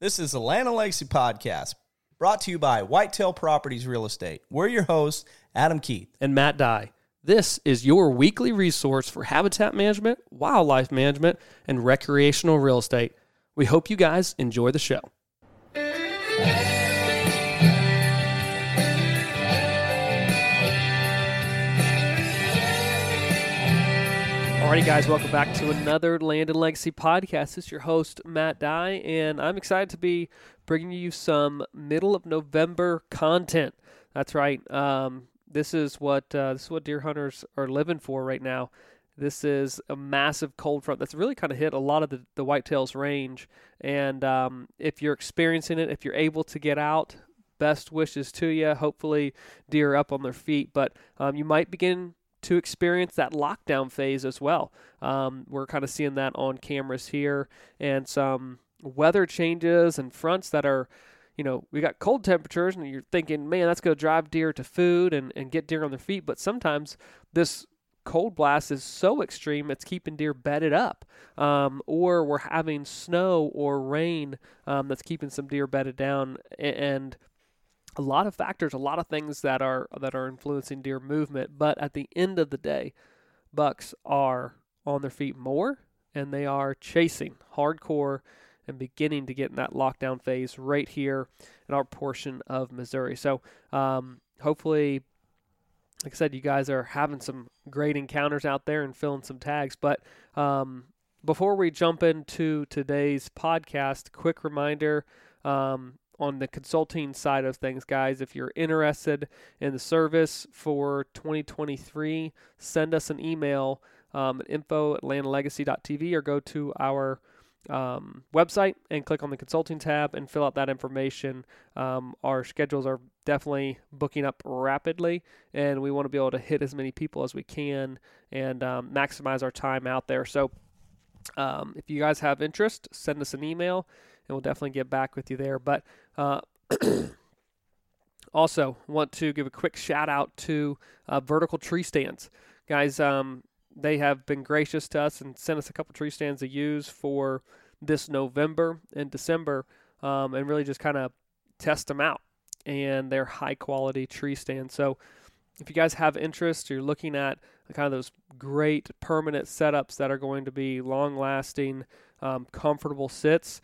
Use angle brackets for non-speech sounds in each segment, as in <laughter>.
This is the Land Legacy Podcast, brought to you by Whitetail Properties Real Estate. We're your hosts, Adam Keith. And Matt Dye. This is your weekly resource for habitat management, wildlife management, and recreational real estate. We hope you guys enjoy the show. Alrighty, guys, welcome back to another Land and Legacy podcast. This is your host, Matt Dye, and I'm excited to be bringing you some middle of November content. That's right. Um, this is what uh, this is what deer hunters are living for right now. This is a massive cold front that's really kind of hit a lot of the, the whitetails range. And um, if you're experiencing it, if you're able to get out, best wishes to you. Hopefully, deer are up on their feet, but um, you might begin to experience that lockdown phase as well. Um, we're kind of seeing that on cameras here and some weather changes and fronts that are, you know, we got cold temperatures and you're thinking, man, that's going to drive deer to food and, and get deer on their feet. But sometimes this cold blast is so extreme it's keeping deer bedded up um, or we're having snow or rain um, that's keeping some deer bedded down and a lot of factors, a lot of things that are that are influencing deer movement. But at the end of the day, bucks are on their feet more, and they are chasing hardcore and beginning to get in that lockdown phase right here in our portion of Missouri. So um, hopefully, like I said, you guys are having some great encounters out there and filling some tags. But um, before we jump into today's podcast, quick reminder. Um, on the consulting side of things, guys, if you're interested in the service for 2023, send us an email um, at info at or go to our um, website and click on the consulting tab and fill out that information. Um, our schedules are definitely booking up rapidly, and we want to be able to hit as many people as we can and um, maximize our time out there. So, um, if you guys have interest, send us an email and we'll definitely get back with you there. But uh, <clears throat> also, want to give a quick shout out to uh, Vertical Tree Stands. Guys, um, they have been gracious to us and sent us a couple tree stands to use for this November and December um, and really just kind of test them out. And they're high quality tree stands. So, if you guys have interest, you're looking at kind of those great permanent setups that are going to be long lasting, um, comfortable sits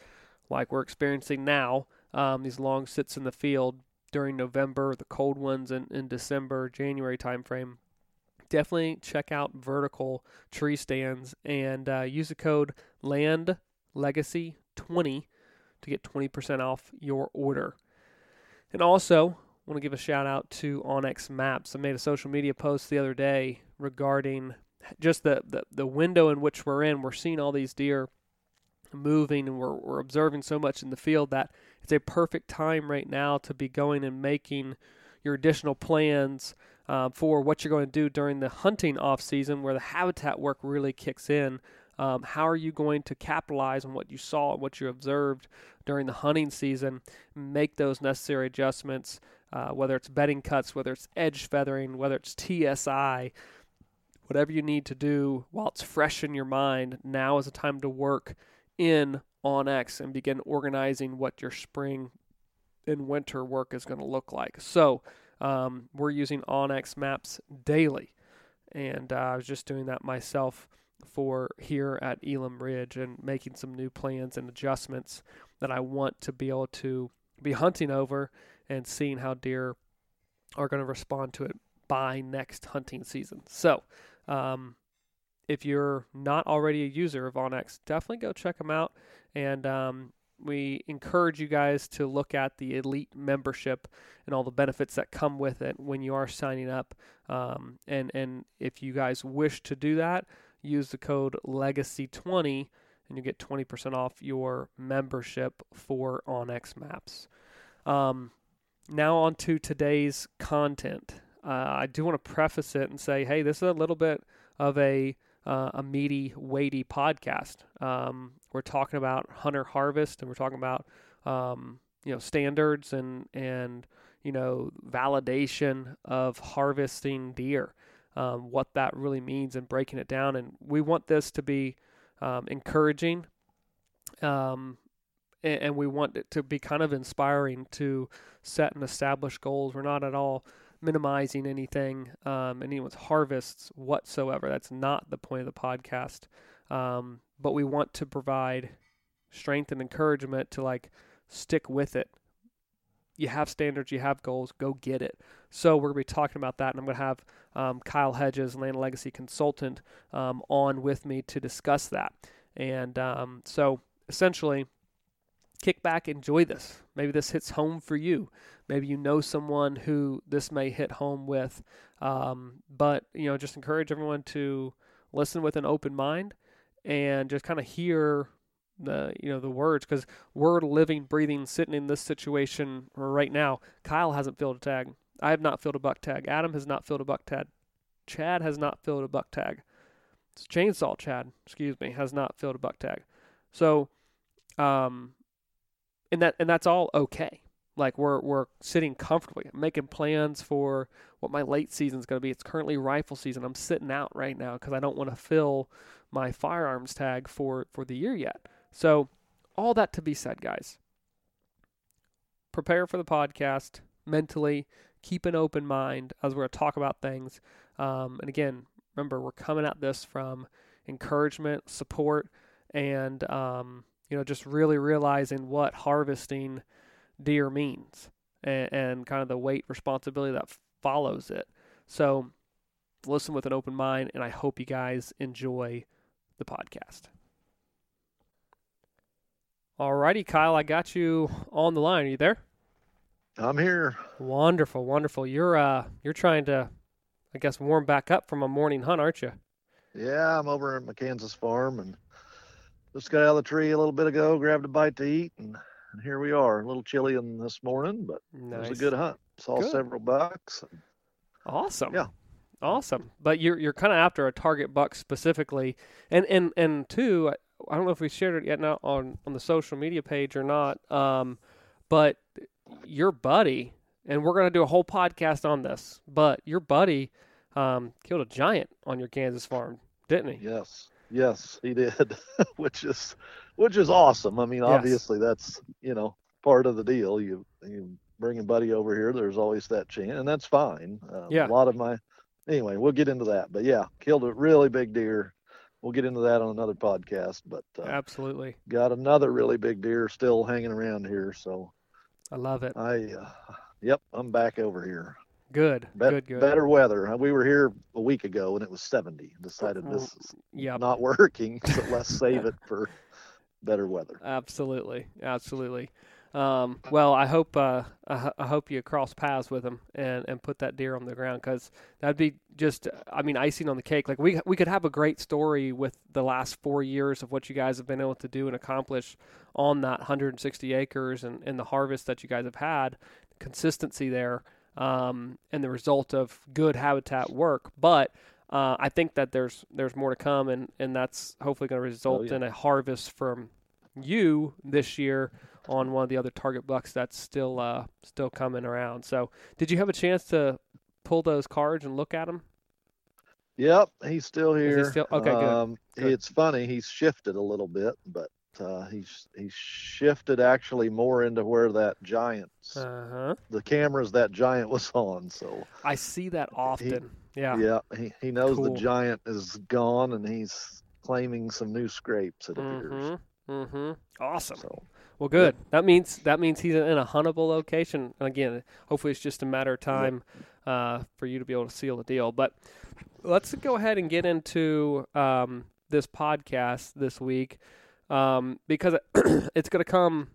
like we're experiencing now, um, these long sits in the field during November, the cold ones in, in December, January timeframe, definitely check out vertical tree stands and uh, use the code Land Legacy 20 to get 20% off your order. And also, want to give a shout out to onX Maps. I made a social media post the other day regarding just the, the, the window in which we're in. We're seeing all these deer moving and we're, we're observing so much in the field that it's a perfect time right now to be going and making your additional plans uh, for what you're going to do during the hunting off season where the habitat work really kicks in. Um, how are you going to capitalize on what you saw and what you observed during the hunting season? Make those necessary adjustments, uh, whether it's bedding cuts, whether it's edge feathering, whether it's TSI, whatever you need to do while it's fresh in your mind. Now is the time to work in onX and begin organizing what your spring and winter work is going to look like. So um, we're using onX Maps daily, and uh, I was just doing that myself for here at Elam Ridge and making some new plans and adjustments that I want to be able to be hunting over and seeing how deer are going to respond to it by next hunting season. So um, if you're not already a user of onX, definitely go check them out. And um, we encourage you guys to look at the elite membership and all the benefits that come with it when you are signing up. Um, and and if you guys wish to do that, use the code Legacy20 and you get 20% off your membership for onX Maps. Um, now on to today's content. Uh, I do want to preface it and say, hey, this is a little bit of a uh, a meaty, weighty podcast. Um, we're talking about hunter harvest, and we're talking about um, you know standards and and you know validation of harvesting deer, um, what that really means, and breaking it down. And we want this to be um, encouraging. Um, and, and we want it to be kind of inspiring to set and establish goals. We're not at all minimizing anything, um, anyone's harvests whatsoever. That's not the point of the podcast. Um, but we want to provide strength and encouragement to like stick with it. You have standards, you have goals, go get it. So we're going to be talking about that, and I'm going to have um, Kyle Hedges, Land Legacy consultant, um, on with me to discuss that. And um, so essentially, kick back, enjoy this. Maybe this hits home for you. Maybe you know someone who this may hit home with. Um, but you know, just encourage everyone to listen with an open mind and just kind of hear the you know the words because we're living, breathing, sitting in this situation right now. Kyle hasn't filled a tag. I have not filled a buck tag. Adam has not filled a buck tag. Chad has not filled a buck tag. it's Chainsaw Chad, excuse me, has not filled a buck tag. So, um, and that and that's all okay. Like we're we're sitting comfortably, making plans for what my late season is going to be. It's currently rifle season. I'm sitting out right now because I don't want to fill my firearms tag for for the year yet. So, all that to be said, guys. Prepare for the podcast mentally. Keep an open mind as we're going to talk about things. Um, and again, remember we're coming at this from encouragement, support, and um, you know just really realizing what harvesting deer means and, and kind of the weight responsibility that follows it. So listen with an open mind, and I hope you guys enjoy the podcast. Alrighty, Kyle, I got you on the line. Are you there? I'm here. Wonderful, wonderful. You're uh you're trying to I guess warm back up from a morning hunt, aren't you? Yeah, I'm over at my Kansas farm and just got out of the tree a little bit ago, grabbed a bite to eat, and, and here we are. A little chilly in this morning, but nice. it was a good hunt. Saw good. several bucks. Awesome. Yeah. Awesome. But you're you're kind of after a target buck specifically, and and and two, I don't know if we shared it yet now on on the social media page or not. Um, but your buddy, and we're gonna do a whole podcast on this. But your buddy, um, killed a giant on your Kansas farm, didn't he? Yes. Yes, he did, <laughs> which is which is awesome. I mean, yes. obviously that's you know part of the deal. You you bring a buddy over here, there's always that chance, and that's fine. Um, yeah. A lot of my anyway, we'll get into that. But yeah, killed a really big deer. We'll get into that on another podcast. But uh, absolutely got another really big deer still hanging around here. So I love it. I uh, yep, I'm back over here. Good, Be- good, good. Better weather. We were here a week ago and it was 70. Decided this is yep. not <laughs> working, so let's save it for better weather. Absolutely, absolutely. Um, well, I hope uh, I, I, hope you cross paths with him and, and put that deer on the ground because that'd be just I mean icing on the cake. Like we we could have a great story with the last four years of what you guys have been able to do and accomplish on that 160 acres and, and the harvest that you guys have had, consistency there um, and the result of good habitat work. But uh, I think that there's there's more to come, and, and that's hopefully going to result oh, yeah. in a harvest from you this year on one of the other target bucks that's still uh, still coming around. So, did you have a chance to pull those cards and look at them? Yep, he's still here. He still? Okay, good. Um, good. It's funny. He's shifted a little bit, but uh, he's he's shifted actually more into where that giant uh-huh. the cameras that giant was on. So I see that often. He, yeah, yeah. He he knows cool. the giant is gone and he's claiming some new scrapes. It appears. Mm-hmm. mm-hmm. Awesome. So, well, good. Yeah. That means that means he's in a huntable location. And again, hopefully, it's just a matter of time uh, for you to be able to seal the deal. But let's go ahead and get into um, this podcast this week um, because <clears throat> it's going to come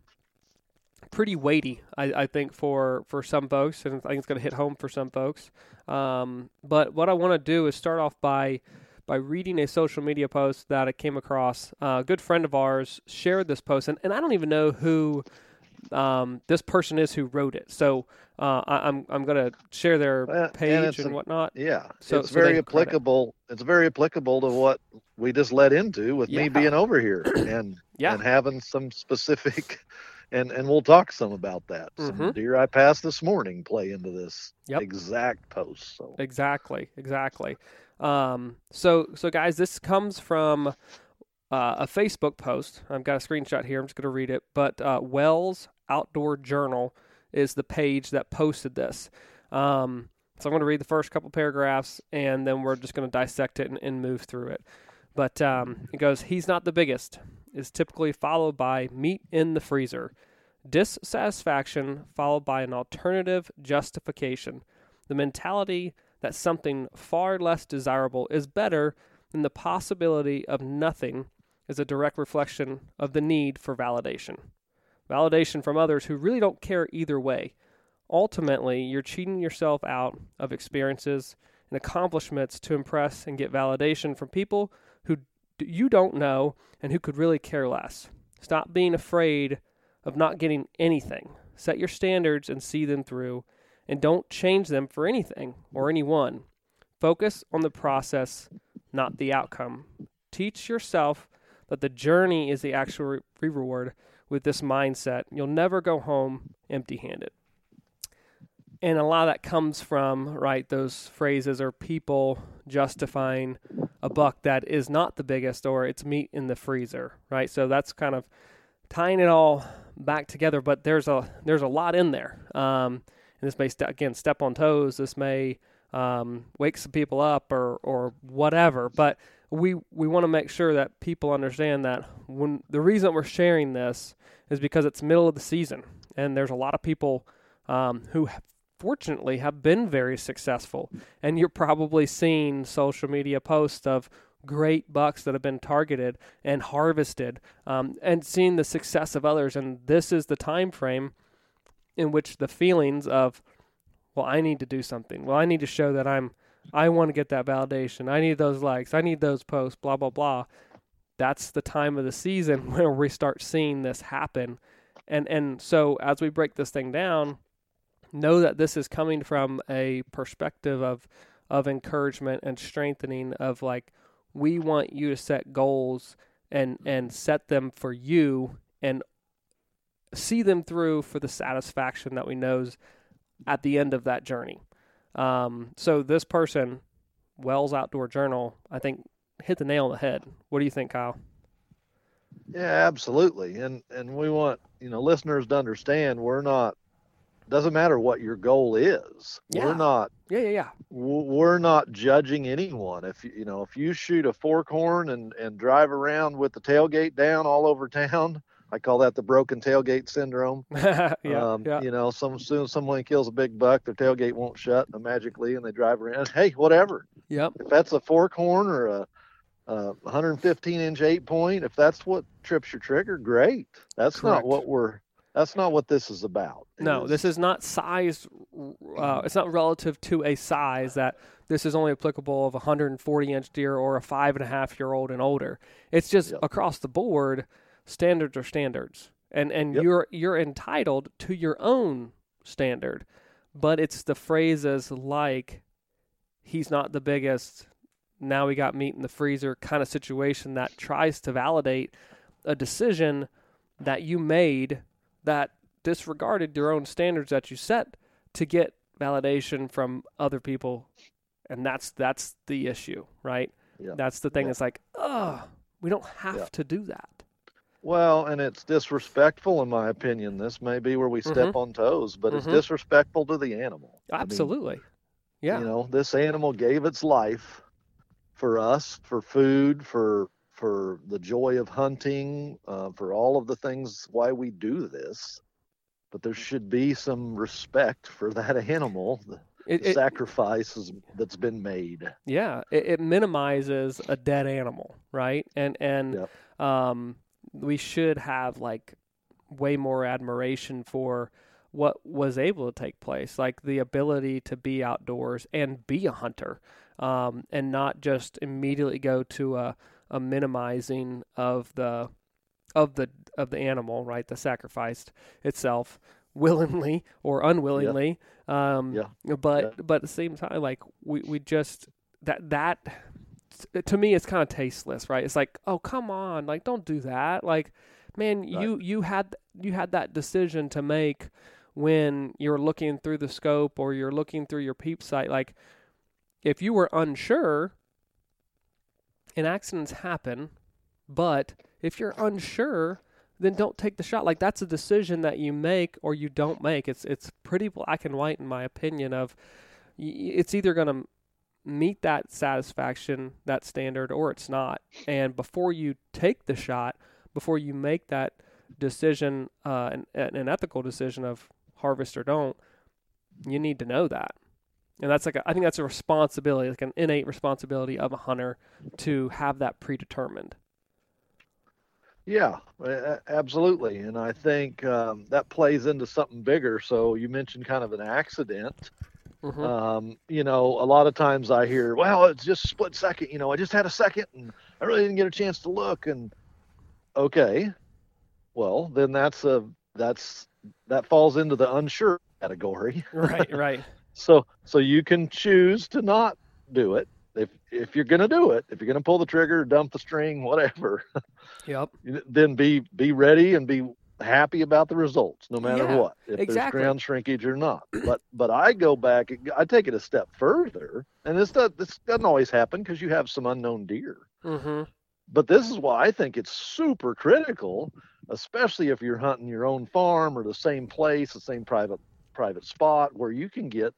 pretty weighty, I, I, think, for, for some folks, and I think it's going to hit home for some folks. Um, but what I want to do is start off by by reading a social media post that I came across. Uh, a good friend of ours shared this post, and, and I don't even know who um, this person is who wrote it. So uh, I, am I'm, I'm going to share their page and, and whatnot. Yeah, so it's so very applicable. It's very applicable to what we just led into with yeah. me being over here <clears throat> and yeah. and having some specific. And, and we'll talk some about that. Some mm-hmm. deer I passed this morning play into this yep. exact post. So exactly, exactly. Um, so so guys, this comes from uh, a Facebook post. I've got a screenshot here. I'm just going to read it. But uh, Wells Outdoor Journal is the page that posted this. Um, so I'm going to read the first couple paragraphs, and then we're just going to dissect it and, and, move through it. But um, it goes, he's not the biggest, is typically followed by meat in the freezer. Dissatisfaction followed by an alternative justification. The mentality that something far less desirable is better than the possibility of nothing is a direct reflection of the need for validation. Validation from others who really don't care either way ultimately you're cheating yourself out of experiences and accomplishments to impress and get validation from people you don't know and who could really care less. Stop being afraid of not getting anything. Set your standards and see them through, and don't change them for anything or anyone. Focus on the process, not the outcome. Teach yourself that the journey is the actual reward with this mindset. You'll never go home empty handed and a lot of that comes from right those phrases or people justifying a buck that is not the biggest or it's meat in the freezer right? So that's kind of tying it all back together but there's a there's a lot in there. Um, and this may st- again step on toes. This may um, wake some people up or or whatever but we we want to make sure that people understand that when the reason we're sharing this is because it's middle of the season and there's a lot of people um, who fortunately have been very successful. And you're probably seeing social media posts of great bucks that have been targeted and harvested um, and seeing the success of others. And this is the time frame in which the feelings of, well, I need to do something. Well, I need to show that I'm, I want to get that validation. I need those likes. I need those posts, blah, blah, blah. That's the time of the season <laughs> where we start seeing this happen. And, and so as we break this thing down, know that this is coming from a perspective of of encouragement and strengthening of like we want you to set goals and and set them for you and see them through for the satisfaction that we knows at the end of that journey. Um, so this person, Wells Outdoor Journal, I think hit the nail on the head. What do you think, Kyle? Yeah, absolutely. And and we want, you know, listeners to understand we're not doesn't matter what your goal is. Yeah. We're not. Yeah, yeah, yeah. We're not judging anyone. If you know, if you shoot a fork horn and and drive around with the tailgate down all over town, I call that the broken tailgate syndrome. <laughs> yeah, um, yeah. You know, some soon someone kills a big buck, their tailgate won't shut magically, and they drive around. Hey, whatever. Yep. If that's a fork horn or a, a 115 inch eight point, if that's what trips your trigger, great. That's Correct. not what we're that's not what this is about. It no, is. this is not size. Uh, it's not relative to a size that this is only applicable of a 140 inch deer or a five and a half year old and older. It's just yep. across the board. Standards are standards, and and yep. you're you're entitled to your own standard, but it's the phrases like, "He's not the biggest." Now we got meat in the freezer kind of situation that tries to validate a decision that you made that disregarded your own standards that you set to get validation from other people and that's that's the issue right yeah. that's the thing yeah. it's like oh we don't have yeah. to do that well and it's disrespectful in my opinion this may be where we step mm-hmm. on toes but mm-hmm. it's disrespectful to the animal absolutely I mean, yeah you know this animal gave its life for us for food for for the joy of hunting, uh, for all of the things why we do this. But there should be some respect for that animal, the it, it, sacrifices that's been made. Yeah, it, it, minimizes a dead animal, right? And and um, we should have like way more admiration for what was able to take place, like the ability to be outdoors and be a hunter, um, and not just immediately go to a a minimizing of the of the of the animal, right? The sacrificed itself willingly or unwillingly. Yeah. Um, yeah. But yeah. but at the same time, like we we just that that to me it's kind of tasteless, right? It's like, oh come on, like don't do that. Like, man, right. you you had you had that decision to make when you're looking through the scope or you're looking through your peep sight. Like, if you were unsure, and accidents happen, But if you're unsure, then don't take the shot. Like that's a decision that you make or you don't make. It's it's pretty black and white in my opinion. Of it's either going to meet that satisfaction, that standard, or it's not. And before you take the shot, before you make that decision, uh, an, an ethical decision of harvest or don't, you need to know that. And that's like a, I think that's a responsibility, like an innate responsibility of a hunter to have that predetermined. Yeah, absolutely. And I think um, that plays into something bigger. So you mentioned kind of an accident. Mm-hmm. Um, you know, a lot of times I hear, well, it's just split second. You know, I just had a second and I really didn't get a chance to look. And okay, well, then that's a, that's, that falls into the unsure category. Right, right. <laughs> so, so you can choose to not do it if if you're going to do it, if you're going to pull the trigger, dump the string, whatever. <laughs> Yep. then be be ready and be happy about the results, no matter yeah, what, if exactly. there's ground shrinkage or not. But but I go back, I take it a step further, and this does, this doesn't always happen because you have some unknown deer. Mm-hmm. But this is why I think it's super critical, especially if you're hunting your own farm or the same place, the same private private spot where you can get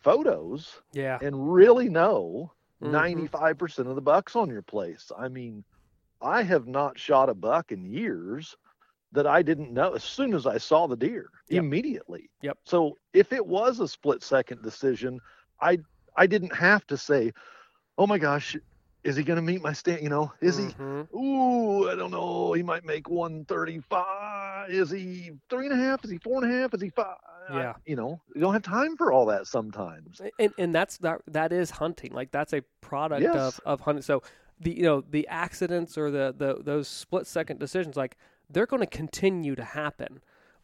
photos yeah and really know mm-hmm. 95% of the bucks on your place i mean i have not shot a buck in years that i didn't know as soon as i saw the deer yep. immediately yep so if it was a split second decision i i didn't have to say oh my gosh is he going to meet my stand? You know, is mm-hmm. he? Ooh, I don't know. He might make 135. Is he three and a half? Is he four and a half? Is he five? Yeah. I, you know, you don't have time for all that sometimes. And and that's that that is hunting. Like that's a product yes. of, of hunting. So the you know the accidents or the, the those split second decisions like they're going to continue to happen.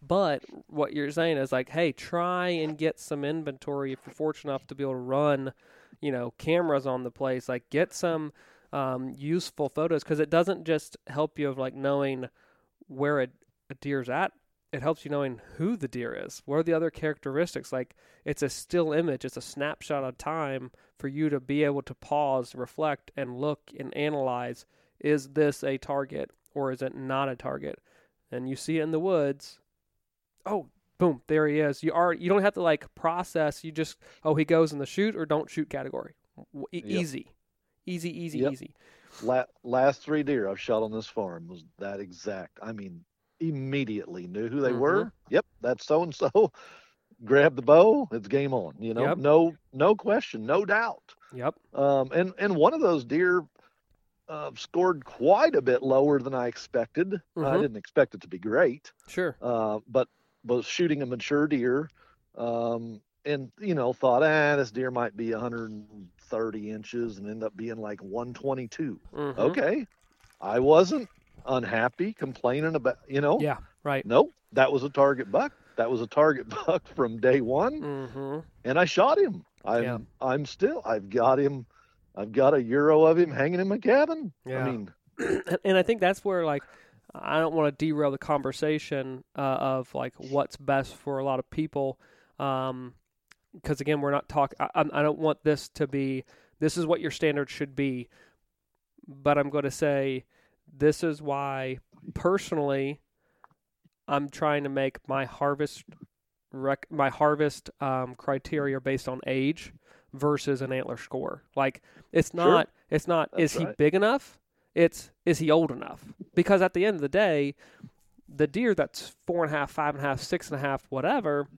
But what you're saying is like, hey, try and get some inventory if you're fortunate enough to be able to run, you know, cameras on the place. Like, get some um, useful photos because it doesn't just help you of like knowing where a, a deer's at it helps you knowing who the deer is. What are the other characteristics? Like it's a still image, it's a snapshot of time for you to be able to pause, reflect, and look and analyze is this a target or is it not a target? And you see it in the woods. Oh, boom, there he is. You are you don't have to like process. You just oh he goes in the shoot or don't shoot category. E- yep. Easy, easy, easy, yep. easy. La- last three deer I've shot on this farm was that exact. I mean, immediately knew who they mm-hmm. were. Yep, that's so and so. Grab the bow, it's game on. You know, yep. no no question, no doubt. Yep. Um, and and one of those deer uh, scored quite a bit lower than I expected. Mm-hmm. I didn't expect it to be great. Sure. Uh, but was shooting a mature deer, um, and you know thought, ah, this deer might be 130 inches, and end up being like 122. Mm-hmm. Okay, I wasn't unhappy, complaining about, you know. Yeah, right. Nope, that was a target buck. That was a target <laughs> buck from day one, mm-hmm. and I shot him. I'm yeah. I'm still I've got him. I've got a euro of him hanging in my cabin. Yeah. I mean, <clears throat> and I think that's where like I don't want to derail the conversation uh, of like what's best for a lot of people. Um, because again, we're not talking. I don't want this to be. This is what your standard should be. But I'm going to say this is why personally I'm trying to make my harvest rec- my harvest um, criteria based on age versus an antler score. Like it's not sure. it's not That's is he right. big enough? It's is he old enough? Because at the end of the day, the deer that's four and a half, five and a half, six and a half, whatever,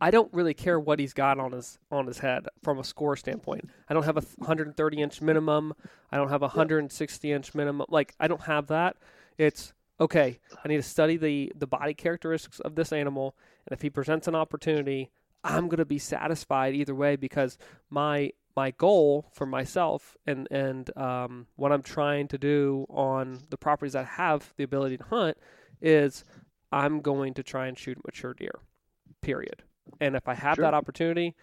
I don't really care what he's got on his on his head from a score standpoint. I don't have a 130 inch minimum. I don't have a 160 inch minimum. Like I don't have that. It's okay. I need to study the the body characteristics of this animal, and if he presents an opportunity, I'm going to be satisfied either way because my my goal for myself and and um, what I'm trying to do on the properties that have the ability to hunt is I'm going to try and shoot mature deer. Period. And if I have Sure. that opportunity,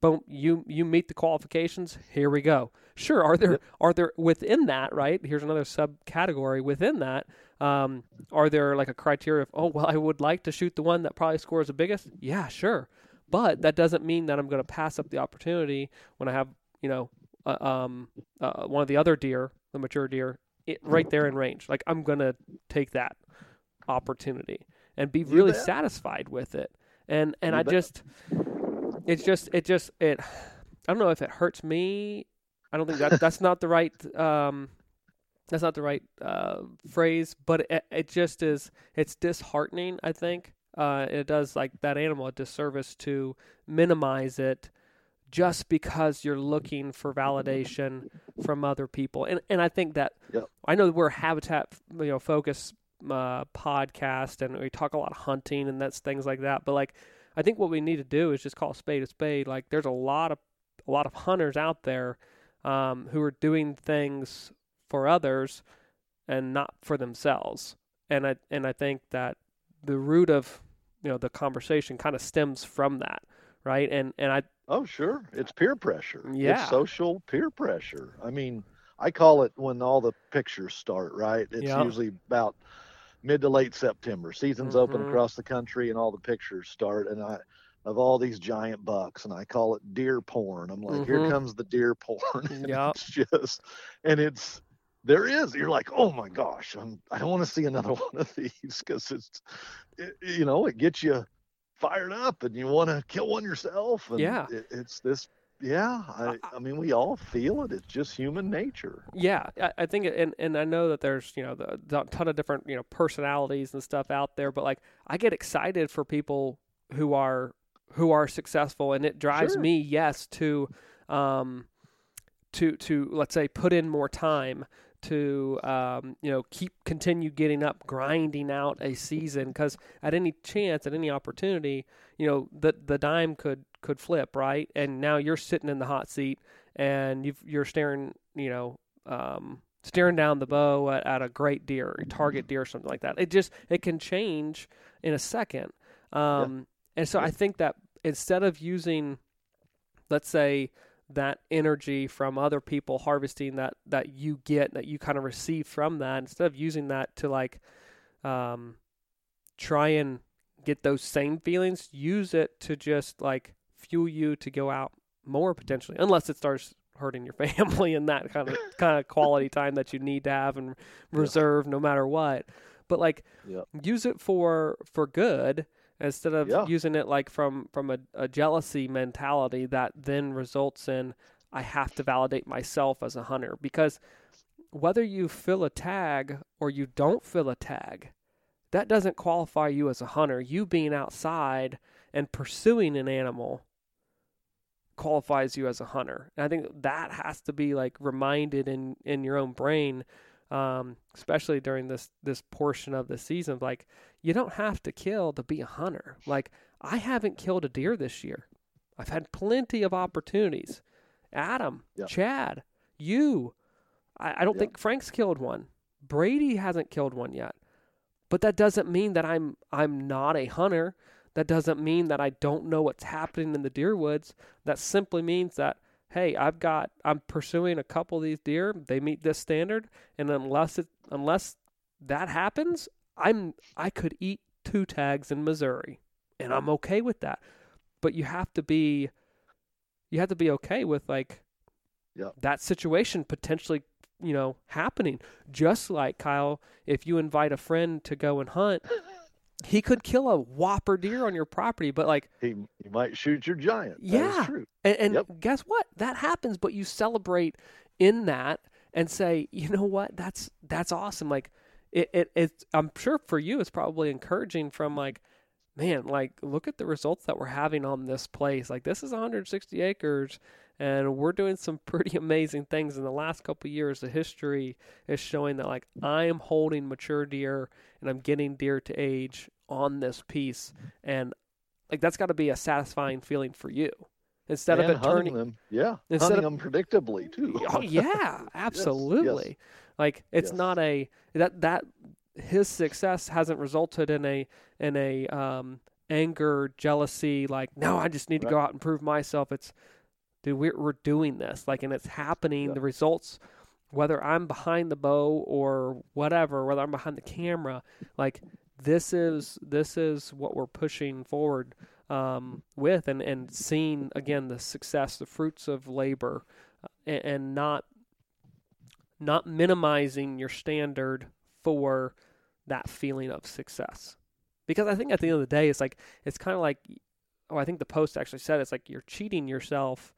boom, you you meet the qualifications. Here we go. Sure, are there Yep. are there within that right? Here's another subcategory within that. Um, are there like a criteria of oh well, I would like to shoot the one that probably scores the biggest? Yeah, sure, but that doesn't mean that I'm going to pass up the opportunity when I have you know uh, um, uh, one of the other deer, the mature deer, it, right there in range. Like I'm gonna take that opportunity and be really satisfied with it. And and I just it's just it just it <sighs> I don't know if it hurts me. I don't think that that's not the right um that's not the right uh, phrase, but it, it just is. It's disheartening. I think uh, it does like that animal a disservice to minimize it just because you're looking for validation from other people. And and I think that yep. I know we're habitat you know focus uh, podcast and we talk a lot of hunting and that's things like that. But like I think what we need to do is just call a spade a spade. Like there's a lot of a lot of hunters out there um, who are doing things for others and not for themselves. And I and I think that the root of you know the conversation kind of stems from that, right? And and I oh sure, it's peer pressure. Yeah, it's social peer pressure. I mean, I call it when all the pictures start. Right, it's yep. usually about mid to late September. Season's mm-hmm. open across the country, and all the pictures start. And I of all these giant bucks, and I call it deer porn. I'm like, mm-hmm. here comes the deer porn. <laughs> Yeah, it's just, and it's there is. You're like, oh my gosh, I'm, I don't want to see another <laughs> one of these because it's, it, you know, it gets you fired up and you want to kill one yourself. And yeah, it, it's this. Yeah, I, I mean, we all feel it. It's just human nature. Yeah, I, I think, and and I know that there's you know the, the ton of different you know personalities and stuff out there, but like I get excited for people who are who are successful, and it drives sure. me, yes, to um, to to let's say put in more time to um, you know keep continue getting up, grinding out a season because at any chance, at any opportunity, you know the the dime could could flip right, and now you're sitting in the hot seat and you you're staring you know um, staring down the bow at, at a great deer, a target deer, or something like that. It just it can change in a second, um, yeah. and so I think that instead of using, let's say that energy from other people harvesting that that you get that you kind of receive from that instead of using that to like um try and get those same feelings use it to just like fuel you to go out more potentially unless it starts hurting your <laughs> family and that kind of <laughs> kind of quality time that you need to have and reserve yeah. no matter what but like yep. use it for for good instead of yeah. using it like from from a, a jealousy mentality that then results in I have to validate myself as a hunter because whether you fill a tag or you don't fill a tag, that doesn't qualify you as a hunter. You being outside and pursuing an animal qualifies you as a hunter. And I think that has to be like reminded in in your own brain um, especially during this this portion of the season. Like you don't have to kill to be a hunter. Like I haven't killed a deer this year. I've had plenty of opportunities. Adam. Chad, you. I, I don't think Frank's killed one. Brady hasn't killed one yet. But that doesn't mean that I'm I'm not a hunter. That doesn't mean that I don't know what's happening in the deer woods. That simply means that hey, I've got I'm pursuing a couple of these deer. They meet this standard, and unless it unless that happens, I'm I could eat two tags in Missouri, and I'm okay with that. But you have to be you have to be okay with like yeah. that situation potentially you know happening. Just like Kyle, if you invite a friend to go and hunt. <laughs> he could kill a whopper deer on your property, but like he, he might shoot your giant. Yeah, and, and yep. guess what? That happens, but you celebrate in that and say, you know what? That's that's awesome. Like it, it it's I'm sure for you it's probably encouraging from like man, like look at the results that we're having on this place. Like this is 160 acres and we're doing some <laughs> pretty amazing things in the last couple years. The history is showing that like i'm holding mature deer and i'm getting deer to age on this piece. And like that's got to be a satisfying feeling for you. Instead and of it turning them. Yeah instead hunting of, them predictably too. <laughs> Oh <laughs> yeah absolutely yes, yes. like it's yes. not a that that his success hasn't resulted in a in a um anger jealousy like no i just need to go out and prove myself. It's dude, we're, we're doing this. Like, and it's happening. Yeah. The results, whether I'm behind the bow or whatever, whether I'm behind the camera, like this is this is what we're pushing forward um, with, and and seeing again the success, the fruits of labor, uh, and, and not not minimizing your standard for that feeling of success. Because I think at the end of the day, it's like it's kind of like, oh, I think the post actually said it's like you're cheating yourself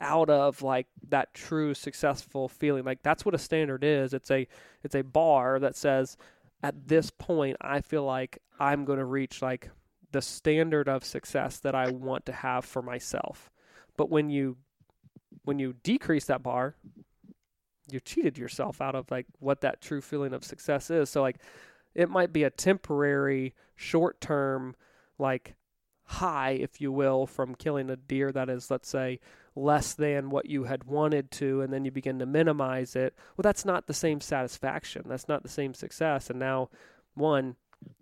out of like that true successful feeling. Like that's what a standard is. It's a it's a bar that says at this point I feel like I'm going to reach like the standard of success that I want to have for myself. But when you when you decrease that bar, you cheated yourself out of like what that true feeling of success is. So like it might be a temporary, short term, like high, if you will, from killing a deer that is, let's say, less than what you had wanted to, and then you begin to minimize it. Well, that's not the same satisfaction. That's not the same success. And now, one,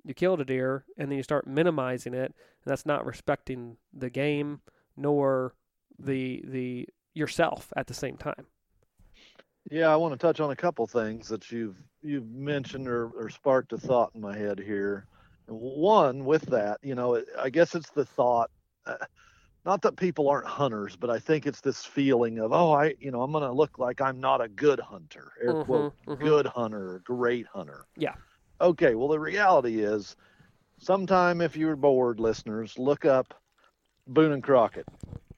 you killed a deer, and then you start minimizing it, and that's not respecting the game nor the the yourself at the same time. Yeah, I want to touch on a couple things that you've you've mentioned or, or sparked a thought in my head here. One with that, you know, I guess it's the thought. Uh, not that people aren't hunters, but I think it's this feeling of, oh, I, you know, I'm going to look like I'm not a good hunter, air mm-hmm, quote, mm-hmm. good hunter, great hunter. Yeah. Okay. Well, the reality is, sometime if you're bored, listeners, look up Boone and Crockett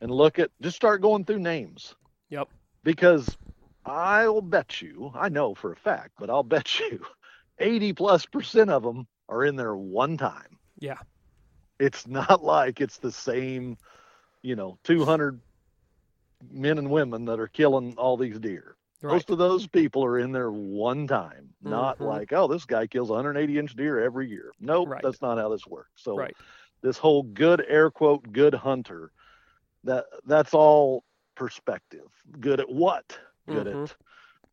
and look at, just start going through names. Yep. Because I'll bet you, I know for a fact, but I'll bet you <laughs> 80 plus percent of them are in there one time. Yeah. It's not like it's the same, you know, 200 men and women that are killing all these deer. Right. Most of those people are in there one time, not mm-hmm. like, oh, this guy kills 180 inch deer every year. Nope, right. that's not how this works. So, right. this whole good air quote good hunter, that that's all perspective. Good at what? good mm-hmm. at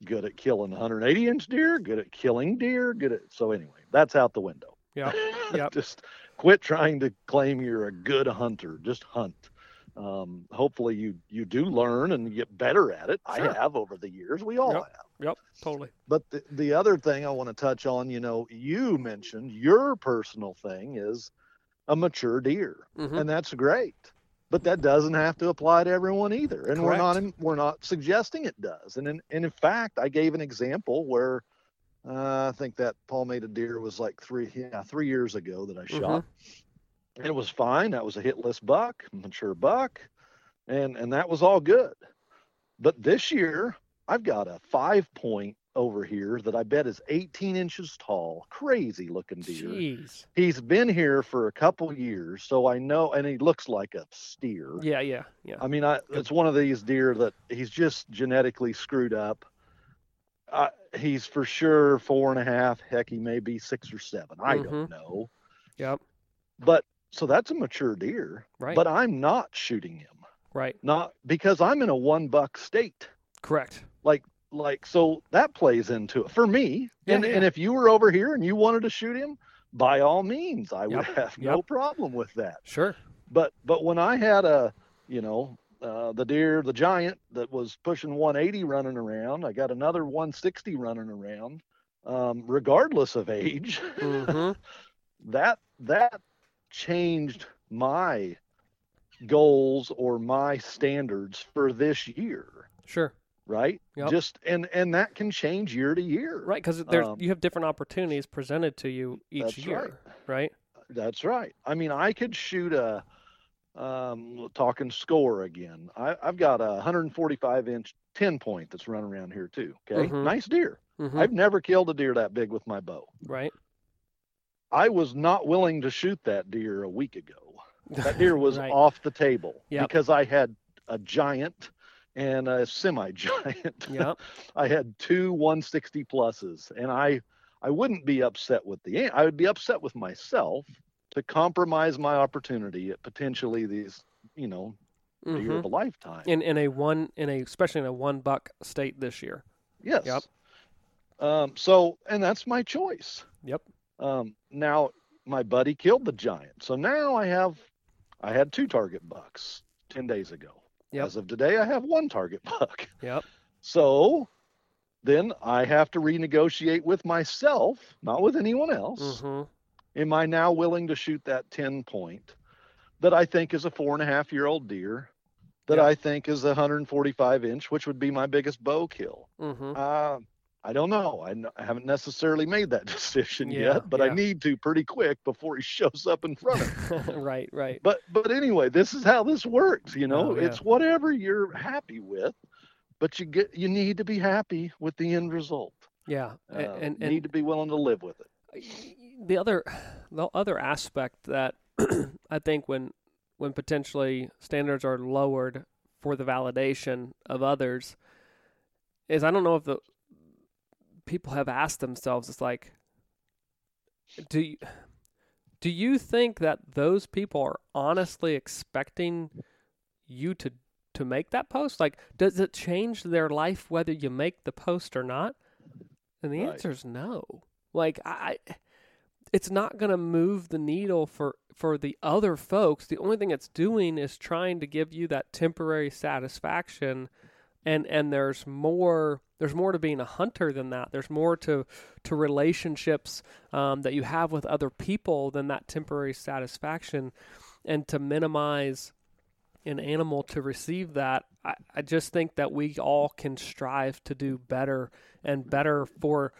good at killing 180 inch deer, good at killing deer, good at so anyway, that's out the window. Yeah. <laughs> Yep. Just quit trying to claim you're a good hunter. Just hunt. Um, hopefully you you do learn and get better at it. Sure. I have over the years. We all yep. have. Yep, totally. But the, the other thing I want to touch on, you know, you mentioned your personal thing is a mature deer, mm-hmm. and that's great but that doesn't have to apply to everyone either and Correct. we're not in, we're not suggesting it does and in, and in fact i gave an example where uh, i think that palmated deer was like three yeah three years ago that i mm-hmm. shot and it was fine that was a hitless buck mature buck and and that was all good but this year i've got a five point over here that I bet is 18 inches tall. Crazy looking deer. Jeez. He's been here for a couple years, so I know, and he looks like a steer. Yeah, yeah, yeah. I mean, I, it's one of these deer that he's just genetically screwed up. Uh, he's for sure four and a half. Heck, he may be six or seven. I mm-hmm. don't know. Yep. But so that's a mature deer. Right. But I'm not shooting him. Right. Not because I'm in a one buck state. Correct. Like like so that plays into it for me. Yeah, and yeah. and if you were over here and you wanted to shoot him, by all means, I would yep. have yep. no problem with that. Sure. But but when I had a you know uh, the deer, the giant that was pushing 180 running around, I got another 160 running around. Um, regardless of age, mm-hmm. <laughs> that that changed my goals or my standards for this year. Sure right yep. just and and that can change year to year right because there's um, you have different opportunities presented to you each year right. right. that's right i mean i could shoot a um talking score again I, i've got a 145 inch 10 point that's running around here too okay mm-hmm. nice deer mm-hmm. i've never killed a deer that big with my bow right i was not willing to shoot that deer a week ago <laughs> that deer was right. off the table yep. because i had a giant and a semi giant. <laughs> Yep. I had two 160 pluses, and I I wouldn't be upset with the I would be upset with myself to compromise my opportunity at potentially these you know mm-hmm. year of a lifetime in in a one in a especially in a one buck state this year. Yes. Yep. Um, so and that's my choice. Yep. Um, now my buddy killed the giant, so now I have I had two target bucks ten days ago. Yep. As of today, I have one target buck. <laughs> Yep. So then I have to renegotiate with myself, not with anyone else. Mm-hmm. Am I now willing to shoot that 10 point that I think is a four and a half year old deer that yep. I think is a 145 inch, which would be my biggest bow kill? Mm-hmm. Uh, I don't know. I, n- I haven't necessarily made that <laughs> decision yeah, yet, but yeah. I need to pretty quick before he <laughs> shows up in front of me. <laughs> right, right. But but anyway, this is how this works. You know, oh, yeah. it's whatever you're happy with, but you get you need to be happy with the end result. Yeah, uh, and, and need to be willing to live with it. The other the other aspect that <clears throat> I think when when potentially standards are lowered for the validation of others is I don't know if the people have asked themselves is like do you, do you think that those people are honestly expecting you to to make that post? Like does it change their life whether you make the post or not? And the right. answer is no. Like i it's not going to move the needle for for the other folks. The only thing it's doing is trying to give you that temporary satisfaction and and there's more there's more to being a hunter than that. There's more to to relationships um, that you have with other people than that temporary satisfaction. And to minimize an animal to receive that I, I just think that we all can strive to do better and better for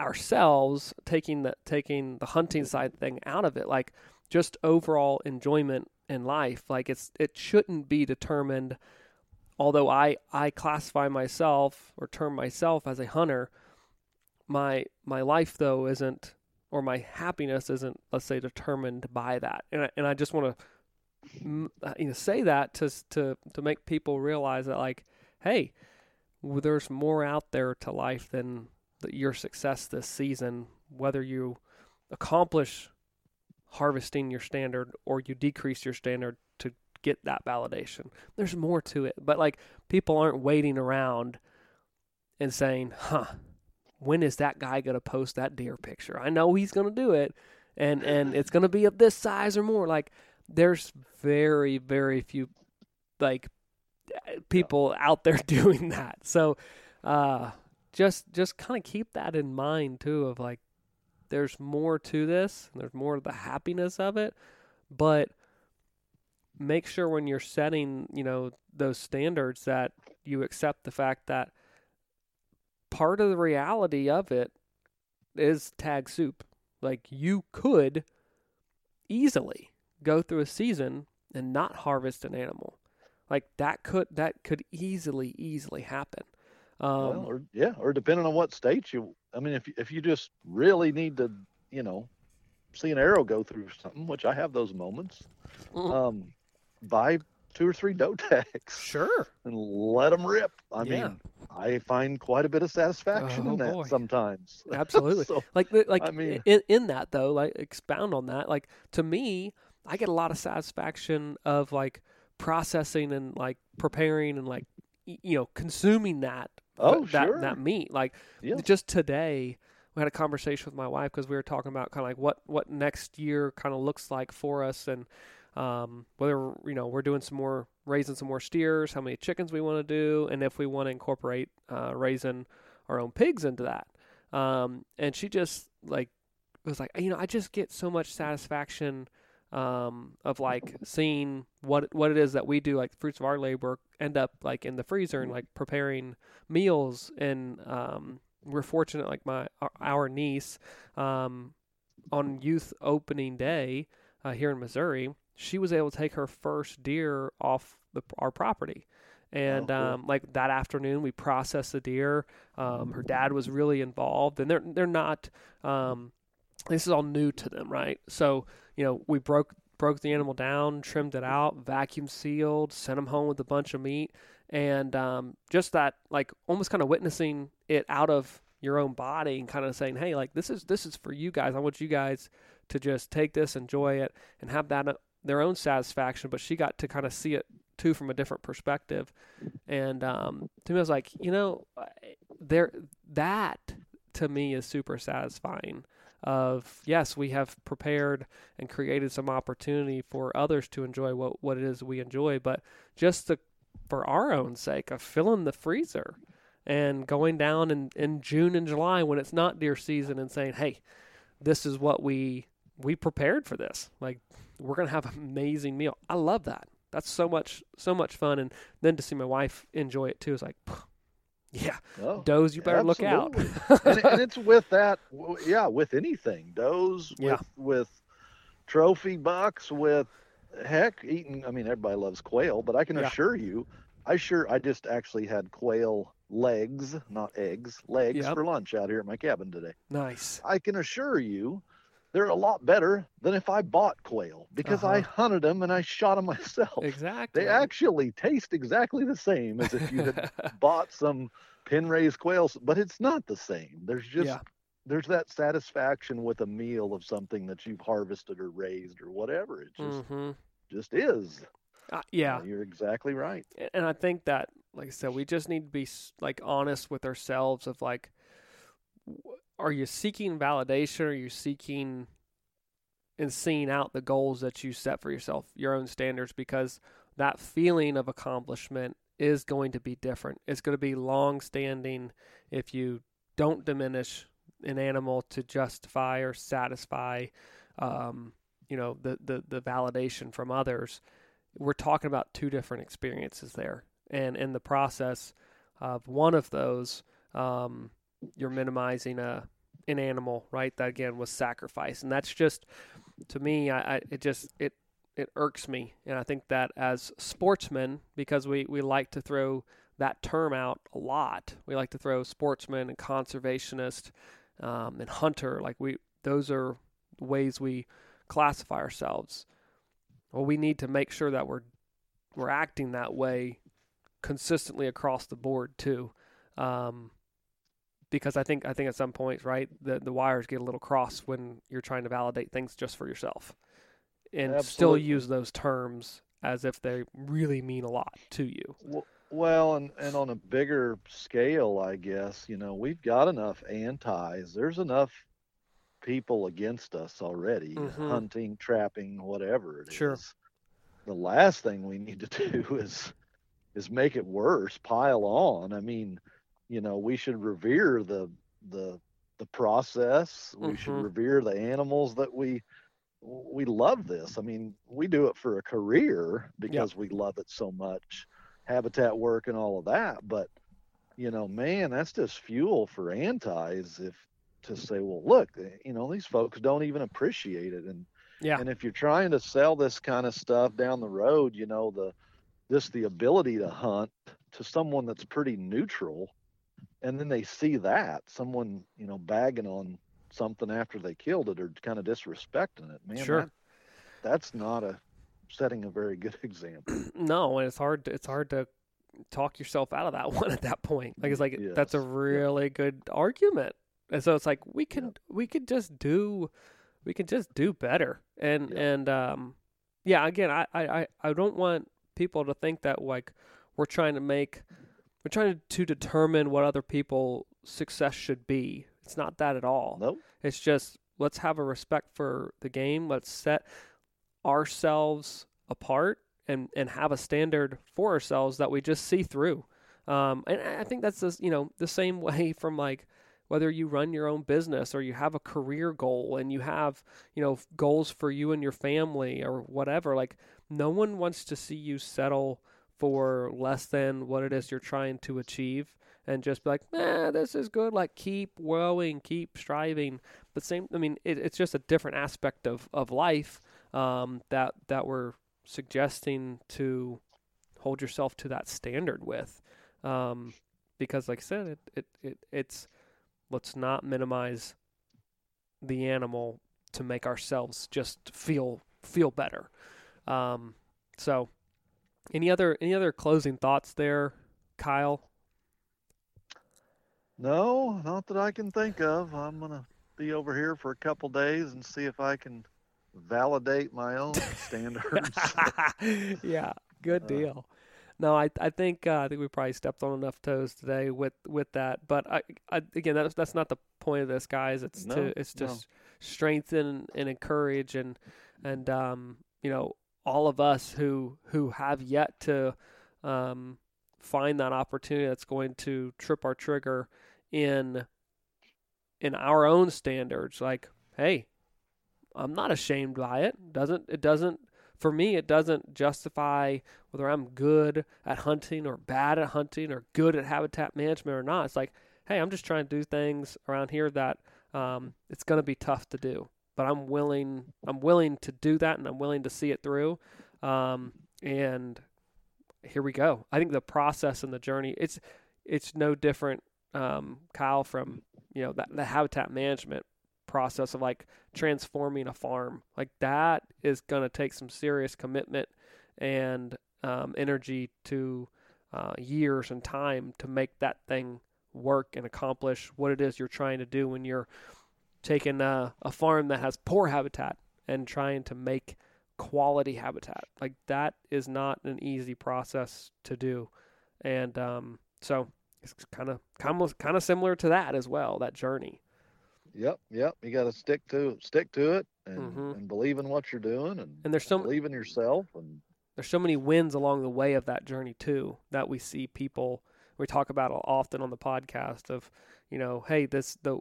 ourselves taking the taking the hunting side thing out of it. Like just overall enjoyment in life like it's it shouldn't be determined although I I classify myself or term myself as a hunter my my life though isn't or my happiness isn't let's say determined by that. And I, and I just want to uh, you know say that to to to make people realize that like hey there's more out there to life than your success this season, whether you accomplish harvesting your standard or you decrease your standard get that validation. There's more to it. But like people aren't waiting around and saying, huh, when is that guy going to post that deer picture? I know he's going to do it and and it's going to be of this size or more. Like there's very very few like people out there <laughs> doing that. So uh just just kind of keep that in mind too of like there's more to this there's more of the happiness of it but make sure when you're setting you know those standards that you accept the fact that part of the reality of it is tag soup like you could easily go through a season and not harvest an animal like that could that could easily easily happen um, well, or yeah, or depending on what state you. I mean, if if you just really need to, you know, see an arrow go through something, which I have those moments, mm-hmm. um, buy two or three doe tags. Sure. And let them rip. I yeah. mean, I find quite a bit of satisfaction oh, in that boy. sometimes. <laughs> Absolutely. so, like like I mean, in, in that though, like expound on that. Like to me, I get a lot of satisfaction of like processing and like preparing and like you know consuming that uh, oh, that sure. that meat. Like yeah. just today, we had a conversation with my wife because we were talking about kind of like what what next year kind of looks like for us and um, whether you know we're doing some more raising some more steers, how many chickens we want to do, and if we want to incorporate uh, raising our own pigs into that. Um, and she just like was like, you know, I just get so much satisfaction um, of like seeing what what it is that we do, like the fruits of our labor, end up like in the freezer and like preparing meals. And um, we're fortunate, like my our niece, um, on youth opening day uh, here in Missouri, she was able to take her first deer off the, our property. And oh, cool. um, like that afternoon, we processed the deer. Um, her dad was really involved, and they're they're not. Um, this is all new to them, right? So you know, we broke broke the animal down, trimmed it out, vacuum sealed, sent them home with a bunch of meat, and um, just that like almost kind of witnessing it out of your own body and kind of saying, hey, like this is this is for you guys. I want you guys to just take this, enjoy it, and have that uh, their own satisfaction. But she got to kind of see it too from a different perspective, and um, to me, I was like, you know, there that to me is super satisfying of yes, we have prepared and created some opportunity for others to enjoy what, what it is we enjoy, but just to, for our own sake of filling the freezer and going down in, in June and July when it's not deer season and saying, hey, this is what we we prepared for this. Like we're gonna have an amazing meal. I love that. That's so much so much fun, and then to see my wife enjoy it too is like, Yeah, oh, does you better absolutely. look out. <laughs> and, and, it's with that, yeah, with anything, does with yeah. with trophy bucks, with heck, eating. I mean, everybody loves quail, but I can yeah. assure you, I sure I just actually had quail legs, not eggs, legs yep. for lunch out here at my cabin today. Nice. I can assure you, they're a lot better than if I bought quail because uh-huh. I hunted them and I shot them <laughs> myself. Exactly. They actually taste exactly the same as if you had <laughs> bought some pen raised quails, but it's not the same. There's just yeah. there's that satisfaction with a meal of something that you've harvested or raised or whatever. It just mm-hmm. just is. Uh, yeah, uh, you're exactly right. And I think that, like I said, we just need to be like honest with ourselves. Of like, are you seeking validation? or Are you seeking and seeing out the goals that you set for yourself, your own standards? Because that feeling of accomplishment is going to be different. It's going to be long standing if you don't diminish an animal to justify or satisfy, um, you know, the, the, the validation from others. We're talking about two different experiences there. And in the process of one of those, um, you're minimizing a an animal, right? That again was sacrifice, and that's just to me, I, I it just it it irks me, and I think that as sportsmen, because we we like to throw that term out a lot, we like to throw sportsman and conservationist um, and hunter, like we those are ways we classify ourselves. Well, we need to make sure that we're we're acting that way consistently across the board too. Um, because I think I think at some points, right, the the wires get a little cross when you're trying to validate things just for yourself, and Absolutely. still use those terms as if they really mean a lot to you. Well, and and on a bigger scale, I guess you know we've got enough antis. There's enough people against us already, mm-hmm. hunting, trapping, whatever it sure. is. The last thing we need to do <laughs> is is make it worse, pile on. I mean you know we should revere the the the process. We mm-hmm. should revere the animals that we we love this. I mean we do it for a career because we love it so much habitat work and all of that. But you know man that's just fuel for antis if to say well look eh, you know these folks don't even appreciate it. And yeah. and if you're trying to sell this kind of stuff down the road you know the just the ability to hunt to someone that's pretty neutral and then they see that someone you know bagging on something after they killed it or kind of disrespecting it man sure. That, that's not a setting a very good <laughs> example <clears throat> no and it's hard to, it's hard to talk yourself out of that <laughs> one at that point like it's like yes. that's a really good argument and so it's like we can yeah. we could just do we can just do better and yeah. and um yeah again I, I i don't want people to think that like we're trying to make we're trying to determine what other people's success should be. It's not that at all. Nope. It's just let's have a respect for the game. Let's set ourselves apart and and have a standard for ourselves that we just see through. Um, and I think that's the you know the same <laughs> way from like whether you run your own business or you have a career goal and you have you know goals for you and your family or whatever. Like no one wants to see you settle for less than what it is you're trying to achieve and just be like, eh, this is good. Like keep growing, keep striving. But same, I mean, it, it's just a different aspect of of life um, that that we're suggesting to hold yourself to that standard with, um, because like I said, it, it it it's let's not minimize the animal to make ourselves just feel feel better. Um, so any other any other closing thoughts there, Kyle? No, not that I can think of. I'm gonna be over here for a couple days and see if I can validate my own <laughs> standards. <laughs> yeah, good uh, deal. Uh, no, I I think uh, I think we probably stepped on enough toes today with with that. But I, I again, that's that's not the point of this, guys. It's no, to it's just no. strengthen and encourage and and um you know all of us who who have yet to um, find that opportunity that's going to trip our trigger in in our own standards. Like hey i'm not ashamed by it. Doesn't it doesn't for me, it doesn't justify whether I'm good at hunting or bad at hunting or good at habitat management or not. It's like, hey, I'm just trying to do things around here that um, it's going to be tough to do, but I'm willing. I'm willing to do that, and I'm willing to see it through. Um, and here we go. I think the process and the journey it's it's no different, um, Kyle, from you know that the habitat management process of like transforming a farm. Like that is going to take some serious commitment and um, energy to uh, years and time to make that thing work and accomplish what it is you're trying to do when you're taking a, a farm that has poor habitat and trying to make quality habitat. Like that is not an easy process to do, and um, so it's kind of kind of kind of similar to that as well. That journey. Yep, yep. You got to stick to stick to it and, mm-hmm. and believe in what you're doing and, and there's so believe in yourself and there's so many wins along the way of that journey too that we see people we talk about often on the podcast of you know hey this the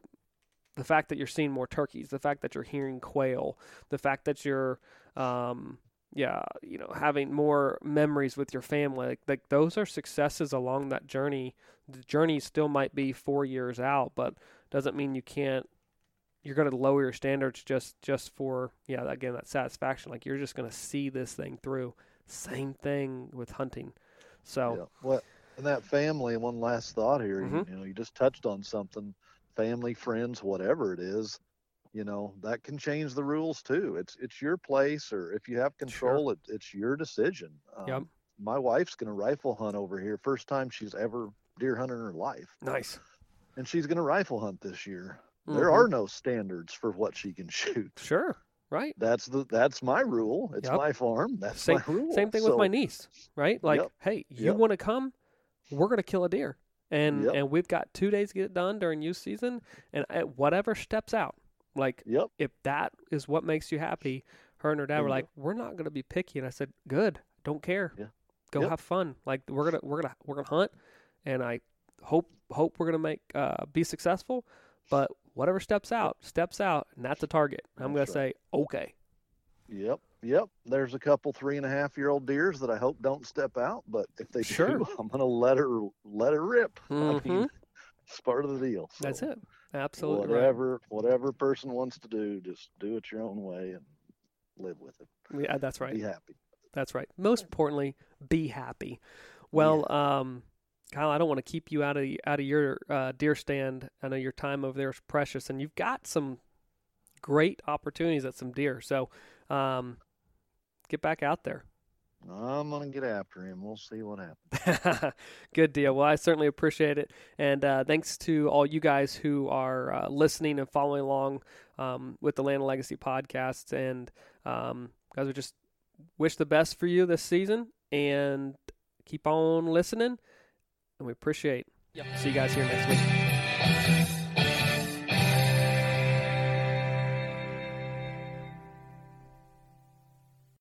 the fact that you're seeing more turkeys the fact that you're hearing quail the fact that you're um, yeah, you know, having more memories with your family. Like, like those are successes along that journey. The journey still might be four years out, but doesn't mean you can't. You're going to lower your standards just just for yeah again that satisfaction. Like you're just going to see this thing through. Same thing with hunting. So yeah. well, and that family. One last thought here. Mm-hmm. You know, you just touched on something. Family, friends, whatever it is you know that can change the rules too. It's it's your place or if you have control sure. it, it's your decision. Um, yep. my wife's going to rifle hunt over here first time she's ever deer hunted in her life. Nice. And she's going to rifle hunt this year. Mm-hmm. there are no standards for what she can <laughs> shoot. Sure right. That's the that's my rule. It's yep. my farm. That's same, my rule. same thing so, with my niece right? Like yep. hey you want to come? We're going to kill a deer and and we've got two days to get it done during youth season and whatever steps out like, yep. if that is what makes you happy, her and her dad were like, "We're not going to be picky," and I said, "Good, don't care. Yeah. Go yep. have fun. Like we're gonna we're gonna we're gonna hunt, and I hope hope we're gonna make uh, be successful. But whatever steps out, steps out, and that's a target. I'm gonna right. say okay. Yep, yep. There's a couple three and a half year old deers that I hope don't step out, but if they sure. do, <laughs> I'm gonna let her let her rip. Mm-hmm. I mean, it's part of the deal. So. That's it. Absolutely. Whatever right. whatever person wants to do, just do it your own way and live with it. Yeah, that's right. Be happy. That's right. Most importantly, be happy. Well, yeah. um, Kyle, I don't want to keep you out of out of your uh, deer stand. I know your time over there is precious, and you've got some great opportunities at some deer. So, um, get back out there. I'm going to get after him. We'll see what happens. <laughs> Good deal. Well, I certainly appreciate it. And uh, thanks to all you guys who are uh, listening and following along um, with the Land and Legacy podcast. And um, guys, we just wish the best for you this season and keep on listening. And we appreciate. Yep. See you guys here next week.